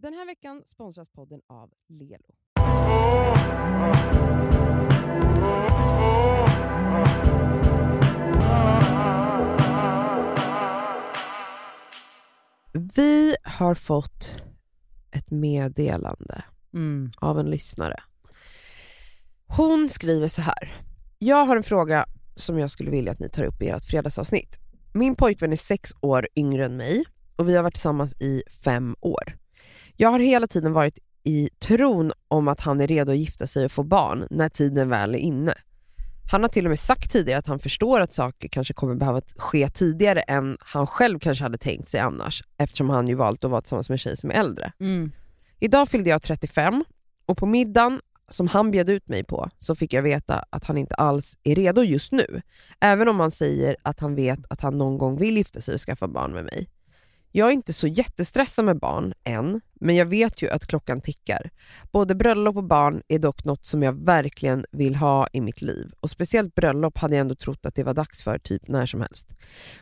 Den här veckan sponsras podden av Lelo. Vi har fått ett meddelande Mm. av en lyssnare. Hon skriver så här. Jag har en fråga som jag skulle vilja att ni tar upp i ert fredagsavsnitt. Min pojkvän är sex år yngre än mig och vi har varit tillsammans i fem år. Jag har hela tiden varit i tron om att han är redo att gifta sig och få barn när tiden väl är inne. Han har till och med sagt tidigare att han förstår att saker kanske kommer behöva ske tidigare än han själv kanske hade tänkt sig annars eftersom han ju valt att vara tillsammans med en tjej som är äldre. Mm. Idag fyllde jag 35 och på middagen som han bjöd ut mig på så fick jag veta att han inte alls är redo just nu. Även om han säger att han vet att han någon gång vill gifta sig och skaffa barn med mig. Jag är inte så jättestressad med barn än, men jag vet ju att klockan tickar. Både bröllop och barn är dock något som jag verkligen vill ha i mitt liv. Och speciellt bröllop hade jag ändå trott att det var dags för typ när som helst.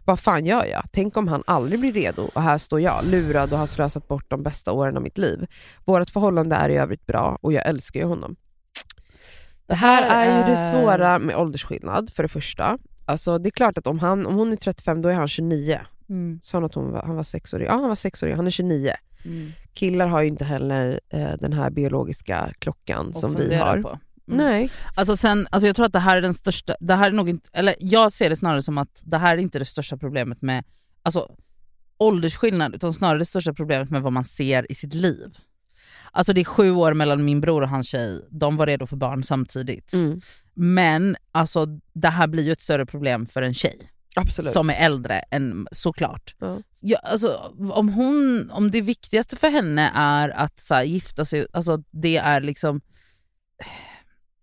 Vad fan gör jag? Tänk om han aldrig blir redo och här står jag, lurad och har slösat bort de bästa åren av mitt liv. Vårt förhållande är i övrigt bra och jag älskar ju honom. Det här är ju det svåra med åldersskillnad för det första. Alltså det är klart att om, han, om hon är 35 då är han 29. Mm. Sa hon att hon var, han var sexårig? Ja han var sexårig, han är 29. Mm. Killar har ju inte heller eh, den här biologiska klockan Och som vi har. På. Mm. Nej. Alltså sen, alltså jag tror att det här är den största, det här är nog inte, eller jag ser det snarare som att det här är inte det största problemet med alltså, åldersskillnad utan snarare det största problemet med vad man ser i sitt liv. Alltså det är sju år mellan min bror och hans tjej, de var redo för barn samtidigt. Mm. Men alltså det här blir ju ett större problem för en tjej Absolut. som är äldre än såklart. Ja. Ja, alltså, om, hon, om det viktigaste för henne är att så här, gifta sig, alltså det är liksom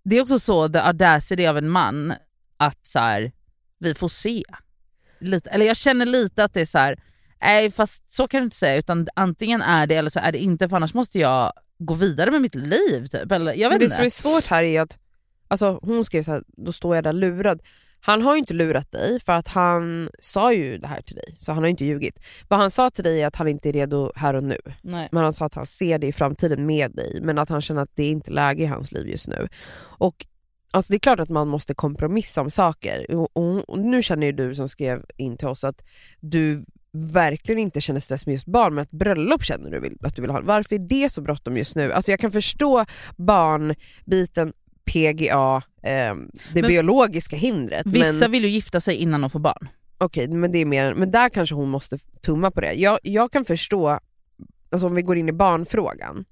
det är också så the audacity av en man att så här, vi får se. Lite, eller jag känner lite att det är så här, nej fast så kan du inte säga utan antingen är det eller så är det inte för annars måste jag gå vidare med mitt liv typ. Eller, jag vet Men det inte. som är svårt här är att, alltså hon skrev så här, då står jag där lurad. Han har ju inte lurat dig för att han sa ju det här till dig, så han har ju inte ljugit. Vad han sa till dig är att han inte är redo här och nu. Nej. Men han sa att han ser det i framtiden med dig, men att han känner att det är inte läge i hans liv just nu. Och alltså Det är klart att man måste kompromissa om saker. Och, och nu känner ju du som skrev in till oss att du verkligen inte känner stress med just barn, men att bröllop känner du vill, att du vill ha. Varför är det så bråttom just nu? Alltså jag kan förstå barnbiten, PGA, eh, det Men- biologiska hindret. Vissa men, vill ju gifta sig innan de får barn. Okej, men det är mer, men där kanske hon måste tumma på det. Jag, jag kan förstå, alltså om vi går in i barnfrågan,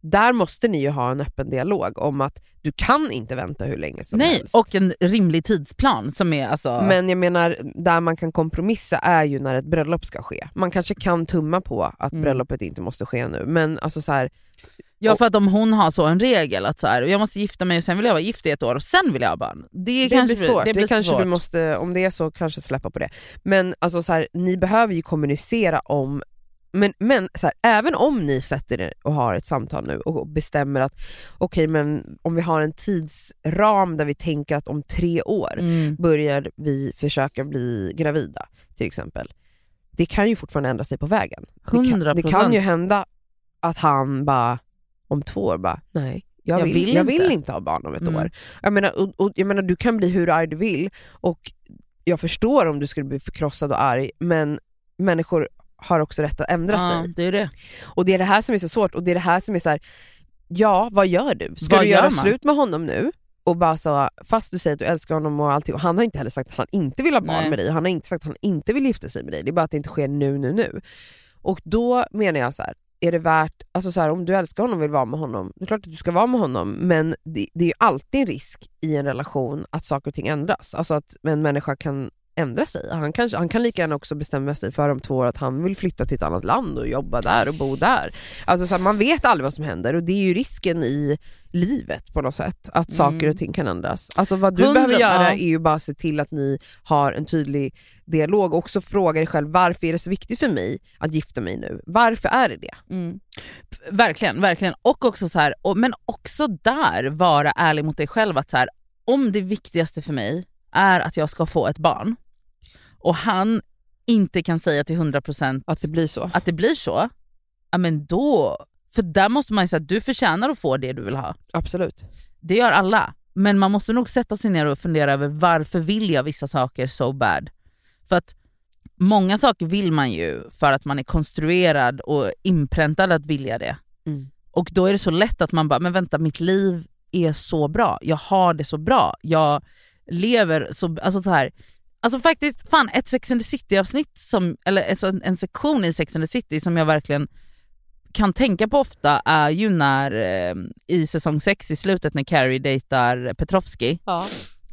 där måste ni ju ha en öppen dialog om att du kan inte vänta hur länge som Nej, helst. och en rimlig tidsplan som är alltså... Men jag menar, där man kan kompromissa är ju när ett bröllop ska ske. Man kanske kan tumma på att Mm. bröllopet inte måste ske nu, men alltså så här, Ja för att om hon har så en regel att så här, jag måste gifta mig och sen vill jag vara gift i ett år och sen vill jag ha barn. Det, det kanske blir svårt. Det, Det, blir kanske svårt. du måste, om det är så, kanske släppa på det. Men alltså så här, ni behöver ju kommunicera om men, men så här, även om ni sätter er och har ett samtal nu och bestämmer att okej men om vi har en tidsram där vi tänker att om tre år Mm. börjar vi försöka bli gravida till exempel. Det kan ju fortfarande ändra sig på vägen. Det kan, 100%. det kan ju hända att han bara om två år bara, nej jag Jag vill, vill jag inte." vill inte ha barn om ett Mm. år. Jag menar, och, och, jag menar, du kan bli hur arg du vill och jag förstår om du skulle bli förkrossad och arg men människor har också rätt att ändra Ja, sig. det är det. Och det är det här som är så svårt och det är det här som är så här. ja vad gör du? Ska Vad du gör göra man? slut med honom nu? Och bara så, fast du säger att du älskar honom och allting, och han har inte heller sagt att han inte vill ha barn Nej. med dig, han har inte sagt att han inte vill gifta sig med dig, det är bara att det inte sker nu, nu, nu. Och då menar jag så här, är det värt, alltså så här, om du älskar honom och vill vara med honom, det är klart att du ska vara med honom, men det, det är ju alltid en risk i en relation att saker och ting ändras. Alltså att en människa kan ändra sig. Han, kanske, han kan lika gärna också bestämma sig för om två år att han vill flytta till ett annat land och jobba där och bo där. Alltså så här, man vet aldrig vad som händer och det är ju risken i livet på något sätt, att saker Mm. och ting kan ändras. Alltså vad du Hundra- behöver göra är ju bara se till att ni har en tydlig dialog och också fråga dig själv varför är det så viktigt för mig att gifta mig nu? Varför är det det? Mm. Verkligen, verkligen. Och också så här, och, men också där vara ärlig mot dig själv att så här, om det viktigaste för mig är att jag ska få ett barn och han inte kan säga till 100% Att det blir så? att det blir så, ja men då, för där måste man ju säga att du förtjänar att få det du vill ha. Absolut. Det gör alla. Men man måste nog sätta sig ner och fundera över varför vill jag vissa saker so bad? För att många saker vill man ju för att man är konstruerad och inpräntad att vilja det. Mm. Och då är det så lätt att man bara, men vänta mitt liv är så bra, jag har det så bra, jag lever så, alltså så här. Alltså faktiskt, fan ett Sex and the City avsnitt, som, eller en, en sektion i Sex and the City som jag verkligen kan tänka på ofta är ju när eh, i säsong 6 i slutet när Carrie dejtar Petrovski Ja,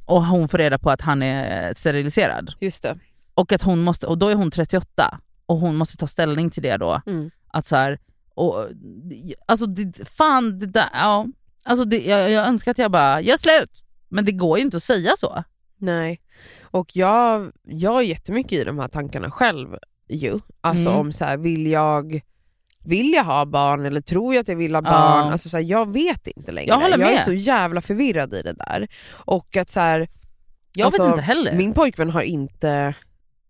och hon får reda på att han är steriliserad. just det. Och, att hon måste, och då är hon 38 och hon måste ta ställning till det då. Mm. Att så här, och, alltså det, fan det där, ja. Alltså det, jag, jag önskar att jag bara, gör slut! Men det går ju inte att säga så. Nej. Och jag, jag är jättemycket i de här tankarna själv ju. Alltså Mm. om så här, vill jag vill jag ha barn eller tror jag att jag vill ha Ja. barn? Alltså så här, jag vet inte längre. Jag håller är så jävla förvirrad i det där. Och att så här, Jag Alltså, vet inte heller. min pojkvän har inte,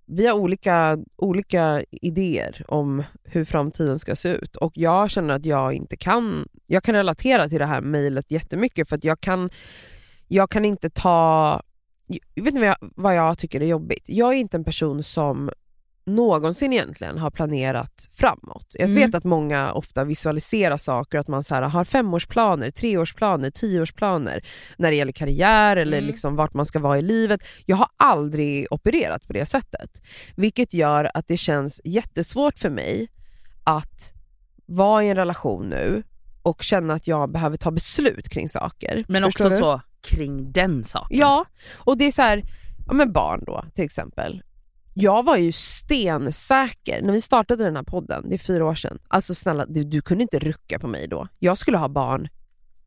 vi har olika, olika idéer om hur framtiden ska se ut och jag känner att jag inte kan, jag kan relatera till det här mejlet jättemycket för att jag kan, jag kan inte ta, jag vet inte vad jag, vad jag tycker är jobbigt. Jag är inte en person som någonsin egentligen har planerat framåt. Jag Mm. vet att många ofta visualiserar saker, att man så här har femårsplaner, treårsplaner, tioårsplaner när det gäller karriär eller Mm. liksom vart man ska vara i livet. Jag har aldrig opererat på det sättet. Vilket gör att det känns jättesvårt för mig att vara i en relation nu och känna att jag behöver ta beslut kring saker. Men Förstår också du? så kring den saken. Ja, och det är så här, ja men barn då till exempel. Jag var ju stensäker när vi startade den här podden, det är fyra år sedan. Alltså snälla, du, du kunde inte rucka på mig då. Jag skulle ha barn,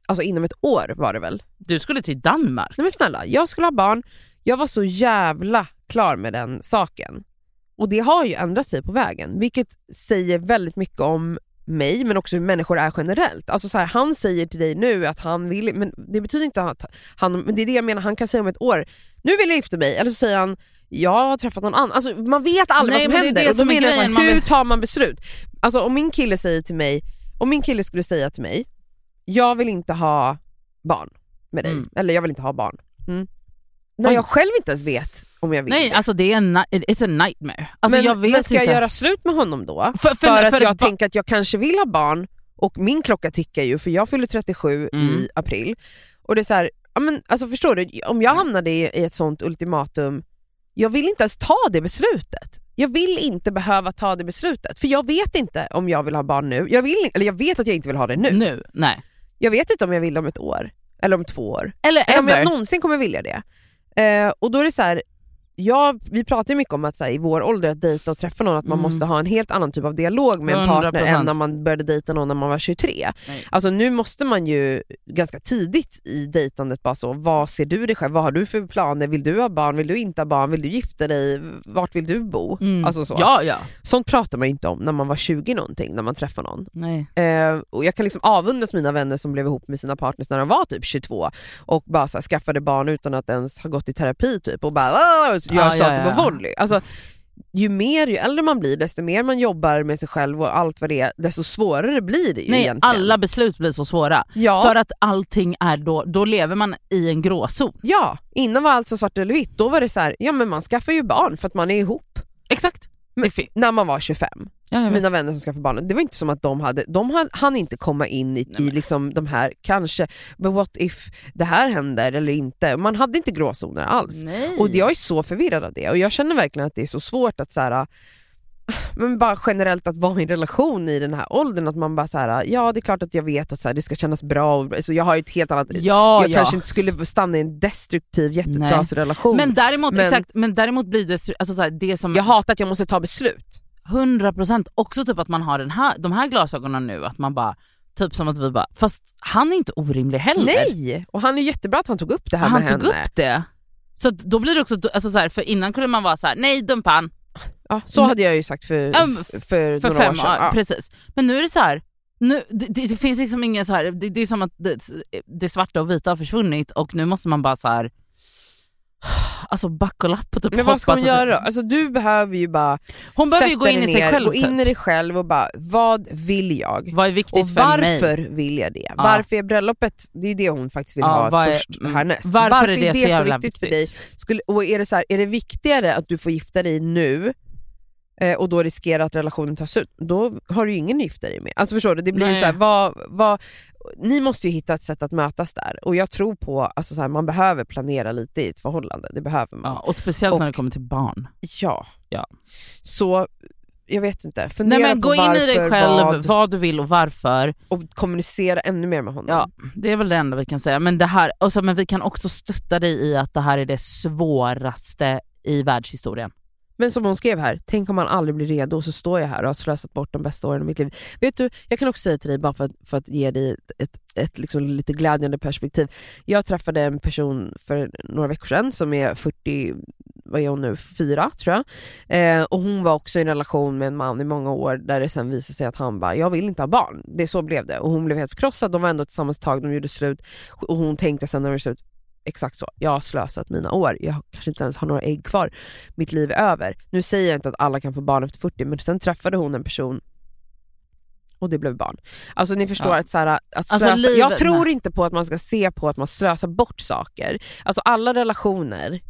alltså inom ett år var det väl? Du skulle till Danmark. Nej men snälla, jag skulle ha barn. Jag var så jävla klar med den saken. Och det har ju ändrat sig på vägen, vilket säger väldigt mycket om mig men också hur människor är generellt. Alltså så här, han säger till dig nu att han vill, men det betyder inte att han, men det är det jag menar, han kan säga om ett år, nu vill jag gifta mig, eller så säger han jag har träffat någon annan. Alltså, man vet aldrig Nej, vad som men det är händer det och då menar jag hur tar man beslut? Alltså om min kille säger till mig, om min kille skulle säga till mig, jag vill inte ha barn med dig, Mm. eller jag vill inte ha barn. Mm. När jag själv inte ens vet om jag vill Nej det. alltså det är en, it's a nightmare. Alltså men, jag vet men ska inte. jag göra slut med honom då? För- För, för- att för jag tänker att jag kanske vill ha barn och min klocka tickar ju för jag fyller 37 Mm. i april. Och det är så här, ja, men, alltså förstår du, om jag hamnade i, i ett sånt ultimatum, jag vill inte ens ta det beslutet. Jag vill inte behöva ta det beslutet, för jag vet inte om jag vill ha barn nu. Jag, vill, eller jag vet att jag inte vill ha det nu. Nu, nej. Jag vet inte om jag vill det om ett år, eller om två år. Eller Eller om jag någonsin kommer vilja det. Eh, och då är det så här, ja, vi pratar ju mycket om att så här, i vår ålder att dejta och träffa någon, att man Mm. måste ha en helt annan typ av dialog med en partner 100%. än när man började dejta någon när man var 23. Nej. Alltså nu måste man ju ganska tidigt i dejtandet bara så, vad ser du dig själv? Vad har du för planer? Vill du ha barn? Vill du inte ha barn? Vill du gifta dig? Vart vill du bo? Mm. Alltså så. Ja, ja. Sånt pratar man ju inte om när man var 20 någonting, när man träffar någon. Eh, och jag kan liksom avundas mina vänner som blev ihop med sina partners när de var typ 22 och bara så här, skaffade barn utan att ens ha gått i terapi typ och bara gör Ja, saker ja, ja. på volley. Alltså, ju mer, ju äldre man blir, desto mer man jobbar med sig själv och allt vad det är, desto svårare blir det ju Nej, egentligen. alla beslut blir så svåra. ja, För att allting är då, då lever man i en gråzon. ja, innan var allt så svart eller vitt. Då var det så här, ja men man skaffar ju barn för att man är ihop. Exakt. Men- När man var 25. ja. Mina vänner som skaffade barn, det var inte som att de hade, de hann- hann inte komma in i, Nej, men- i liksom de här, kanske, but what if det här händer eller inte. Man hade inte gråzoner alls. Nej. Och jag är så förvirrad av det och jag känner verkligen att det är så svårt att så här, men bara generellt att vara i en relation i den här åldern, att man bara så här, ja det är klart att jag vet att så här, det ska kännas bra, och, jag har ju ett helt annat, ja, jag ja. kanske inte skulle stanna i en destruktiv jättetrasig relation. Men däremot, Men- exakt, men däremot blir det alltså så här, det som jag hatar att jag måste ta beslut. 100% också typ att man har den här, de här glasögonen nu, att man bara Typ som att vi bara, fast han är inte orimlig heller. Nej! Och han är jättebra att han tog upp det här han med tog henne. upp det. Så då blir det också, alltså så här, för innan kunde man vara så här: nej dumpa han. Ja, så hade jag ju sagt för, Ja, f- för, för några fem år sedan. Ja. precis. Men nu är det så här. Nu, det, det, det finns liksom ingen så här, det, det är som att det, det svarta och vita har försvunnit och nu måste man bara så här. alltså buckle-up och typ Men vad ska hon göra då? Alltså du behöver ju bara Hon behöver ju gå in i sig ner, själv gå in typ. i dig själv och bara, vad vill jag? Vad är viktigt Och för mig? varför vill jag det? Varför är bröllopet, det är ju det hon faktiskt vill Ja, ha är- först mm, härnäst. varför är det så så jävla viktigt, för viktigt? dig? Skulle, och är det, så här, är det viktigare att du får gifta dig nu och då riskerar att relationen tas ut, då har du ju ingen att gifta dig med. Alltså förstår du? Det blir så här, vad, vad, ni måste ju hitta ett sätt att mötas där och jag tror på alltså så här, man behöver planera lite i ett förhållande, det behöver man. Ja, och speciellt när Och- det kommer till barn. Ja. Ja. Så jag vet inte, fundera Nej men på gå in i dig varför, själv, vad, vad du vill och varför. och kommunicera ännu mer med honom. Ja, det är väl det enda vi kan säga. Men, det här, och så, men vi kan också stötta dig i att det här är det svåraste i världshistorien. Men som hon skrev här, tänk om man aldrig blir redo och så står jag här och har slösat bort de bästa åren i mitt liv. Vet du, jag kan också säga till dig, bara för att, för att ge dig ett, ett, ett liksom lite glädjande perspektiv. Jag träffade en person för några veckor sedan som är 40, vad är hon nu, fyra tror jag. Eh, och hon var också i en relation med en man i många år där det sen visade sig att han bara, jag vill inte ha barn. Det så blev det. Och hon blev helt förkrossad, de var ändå tillsammans ett tag, de gjorde slut. Och hon tänkte sen när de gjorde slut, exakt så, jag har slösat mina år, jag kanske inte ens har några ägg kvar, mitt liv är över. Nu säger jag inte att alla kan få barn efter 40, men sen träffade hon en person och det blev barn. Alltså ni förstår Ja. att, så här, att Alltså, slösa, livet- jag tror nej. inte på att man ska se på att man slösar bort saker. Alltså alla relationer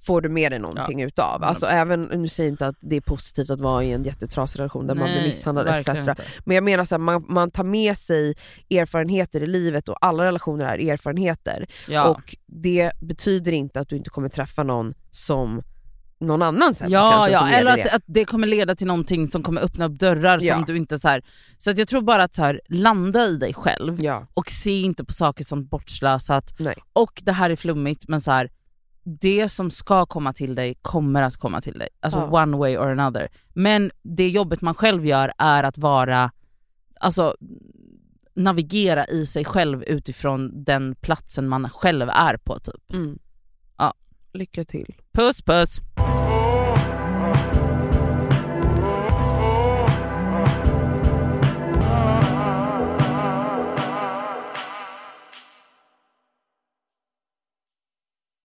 får du med dig någonting utav. Alltså även, nu säger jag inte att det är positivt att vara i en jättetrasig relation där man blir Nej, misshandlad etc. inte. Men jag menar här, man, man tar med sig erfarenheter i livet och alla relationer är erfarenheter. Ja. Och det betyder inte att du inte kommer träffa någon som någon annan sen Ja, kanske ja eller att, att det kommer leda till någonting som kommer öppna upp dörrar Ja. som du inte så här. Så att jag tror bara att så här, landa i dig själv Ja, och se inte på saker som bortslösat. nej. Och det här är flummigt men så här, det som ska komma till dig kommer att komma till dig. Alltså Ja. one way or another. Men det jobbet man själv gör är att vara, alltså navigera i sig själv utifrån den platsen man själv är på typ. Mm. Ja. Lycka till. Puss puss!